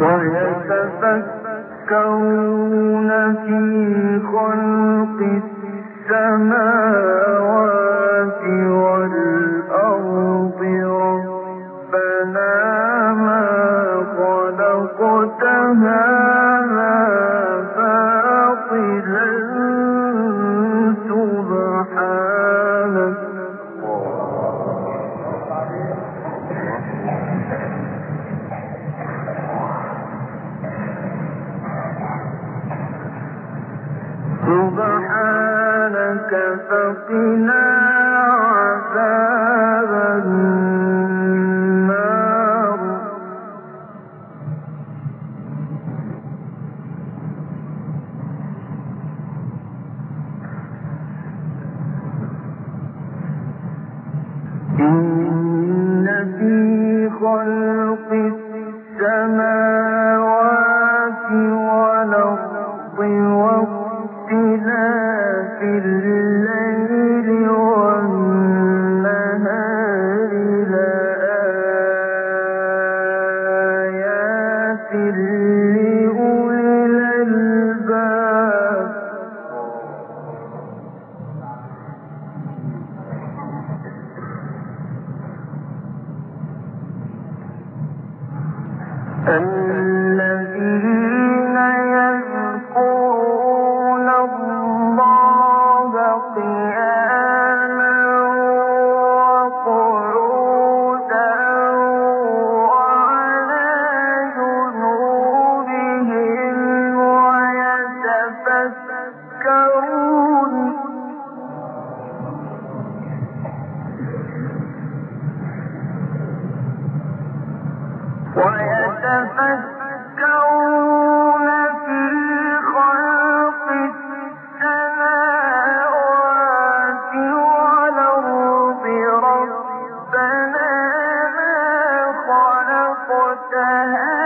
ويتفكرون في خلق السماوات والأرض. ربنا ما خلقتها الذي خلقت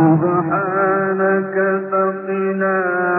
سبحانك فقنا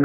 وإن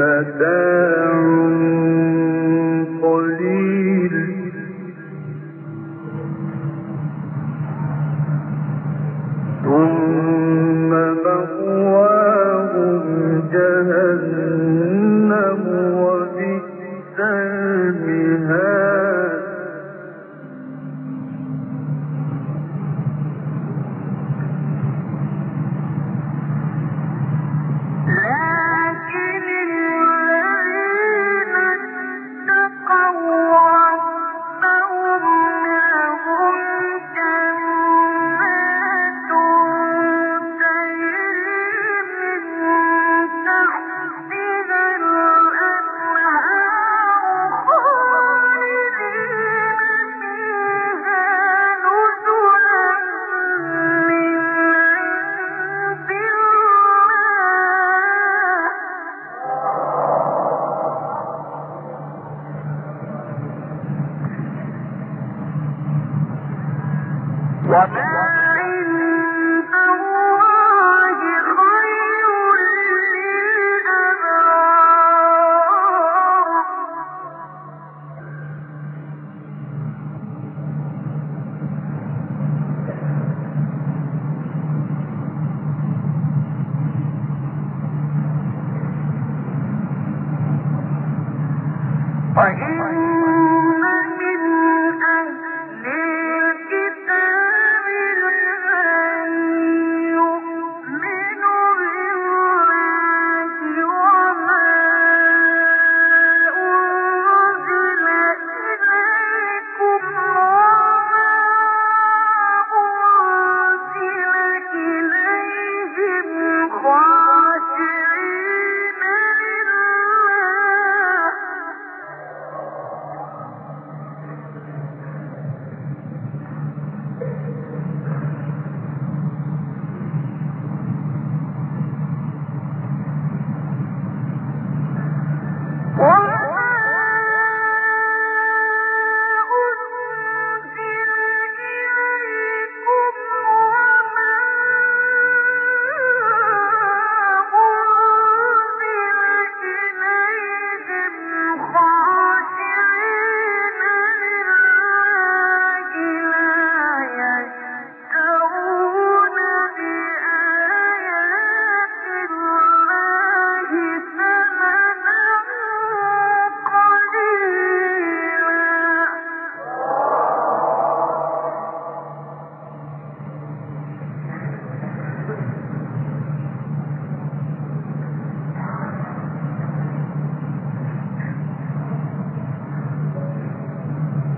من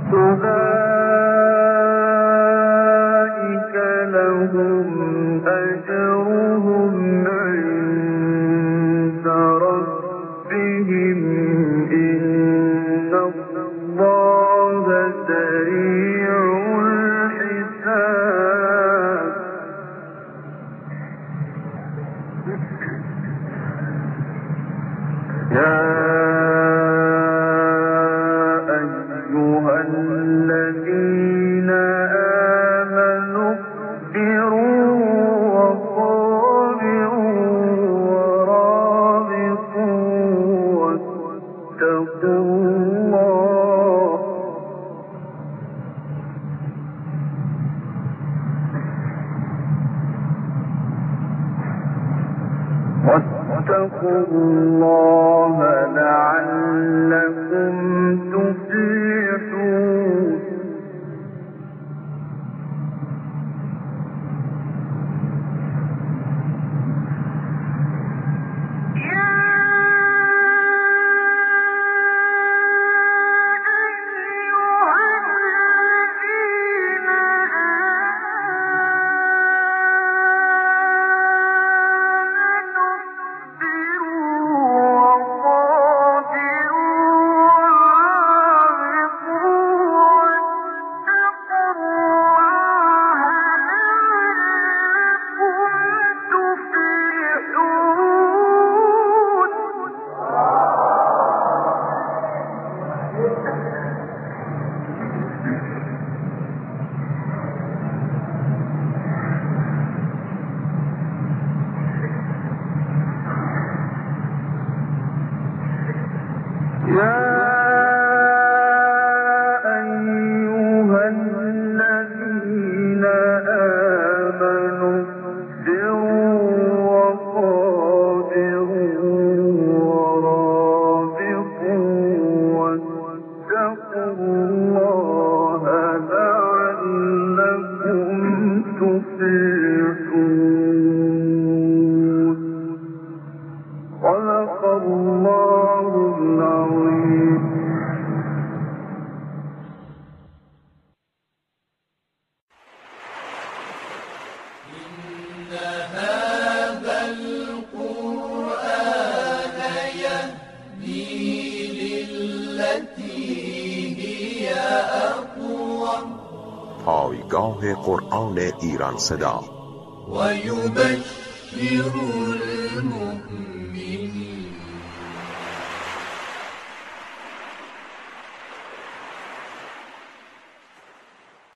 toda الله صدا و